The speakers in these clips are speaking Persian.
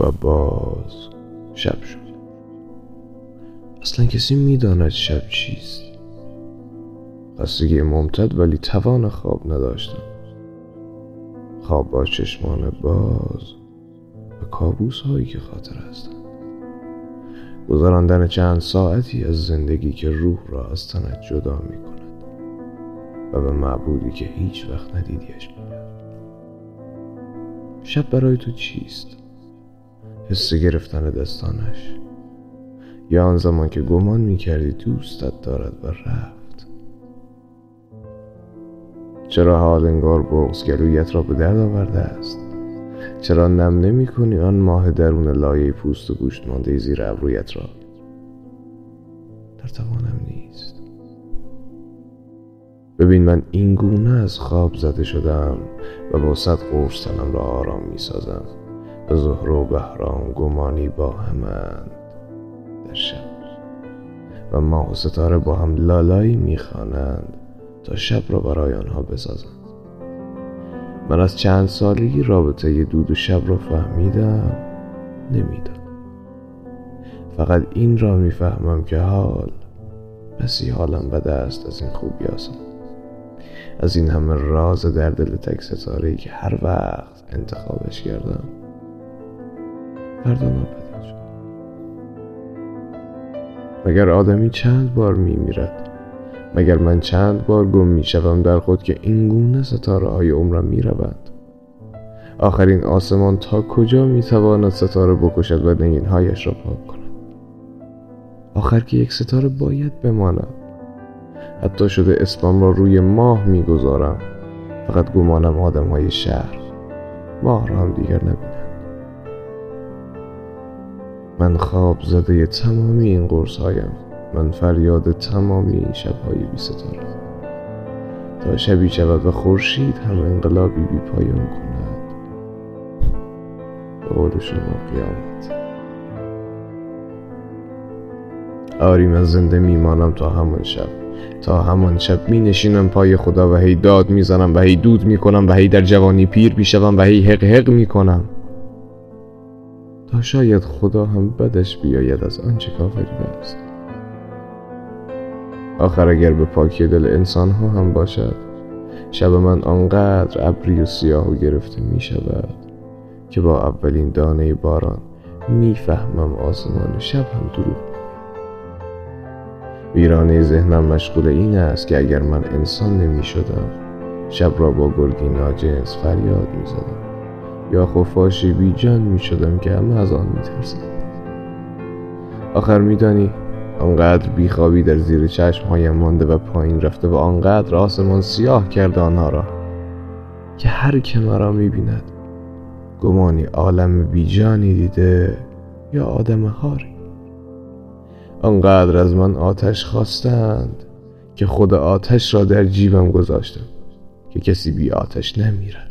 و باز شب شد. اصلا کسی می‌داند شب چیست. خستگی ممتد ولی توان خواب نداشتم خواب با چشمان باز و کابوس هایی که خاطر هستند گذراندن چند ساعتی از زندگی که روح را از تنت جدا می کند و به معبودی که هیچ وقت ندیدیش میاد شب برای تو چیست؟ حس گرفتن دستانش یا آن زمان که گمان می کردی دوستت دارد و رفت. چرا حال انگار بغز گلویت را به درد آورده است؟ چرا نم نمی کنی آن ماه درون لایه پوست و گوشت مانده زیر ابرویت را؟ در توانم نیست. ببین من این گونه از خواب زده شدم و با صد قرص تنم را آرام می سازم زهر و بهرام گمانی با همند در شب. و ماه و ستاره با هم لالایی می‌خوانند تا شب را برای آنها بسازند. من از چند سالگی رابطه دود و شب را فهمیدم نمی‌دانم. فقط این را می‌فهمم که حال بسی حالم بده است از این خوبیاسم از این همه راز در دل تک ستاره که هر وقت انتخابش کردم فردا ناپدید شد. مگر آدمی چند بار میمیرد؟ مگر من چند بار گم می شوم در خود که این گونه ستاره های عمرم می روند آخرین آسمان تا کجا می تواند ستاره بکشد و نگین هایش را پاک کند؟ آخر که یک ستاره باید بماند حتی شده اسمم را روی ماه می‌گذارم. فقط گمانم آدم های شهر. ماه را هم دیگر نبینند من خواب زده تمامی این قرص هایم من فریاد تمامی این شبهای بی ستاره. تا شبی شود و خورشید هم انقلابی بی پایان کند. به قول شما قیامت. آری من زنده میمانم تا همان شب. تا همان شب می نشینم پای خدا و هی داد می‌زنم و هی دود می‌کنم و هی در جوانی پیر می‌شوم و هی حق حق می‌کنم. تا شاید خدا هم بدش بیاید از آنچه کافریده است آخر اگر به پاکی دل انسان ها هم باشد شب من آنقدر ابری و سیاه و گرفته می شود که با اولین دانه باران می‌فهمم آسمان شب هم دروغ ویرانه ذهنم مشغول این است که اگر من انسان نمی شدم شب را با گرگی ناجنس فریاد می زدم یا خفاشی بی جان می شدم که همه از آن می ترسم. آخر می دانی آنقدر بیخوابی در زیر چشم هایم مانده و پایین رفته و آنقدر آسمان سیاه کرده آنها را که هر که مرا می‌بیند گمانی عالم بیجانی دیده یا آدم هاری. آنقدر از من آتش خواستند که خود آتش را در جیبم گذاشتم که کسی بی آتش نمیرد.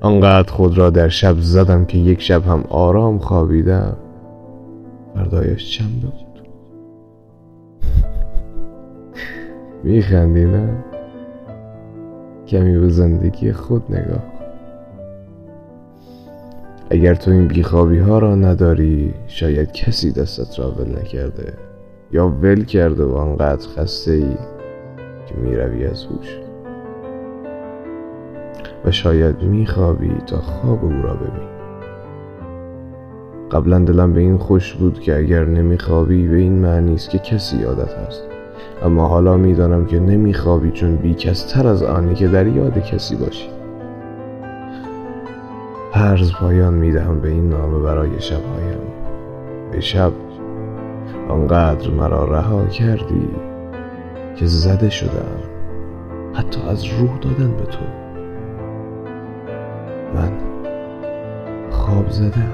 آنقدر خود را در شب زدم که یک شب هم آرام خوابیدم. فردایش چند بود. میخندی نه؟ کمی به زندگی خود نگاه اگر تو این بیخوابی ها را نداری شاید کسی دستت را ول نکرده یا ول کرده و آنقدر خسته ای که می‌روی از هوش. و شاید میخوابی تا خواب او را ببین. قبلا دلم به این خوش بود که اگر نمیخوابی به این معنی است که کسی یادت هست. اما حالا می‌دانم که نمیخوابی چون بیکس تر از آنی که در یاد کسی باشی. هرز پایان می‌دهم به این نامه برای شبهایم. به شب آنقدر مرا رها کردی که زده شدم حتی از روح دادن به تو. من خواب زدم.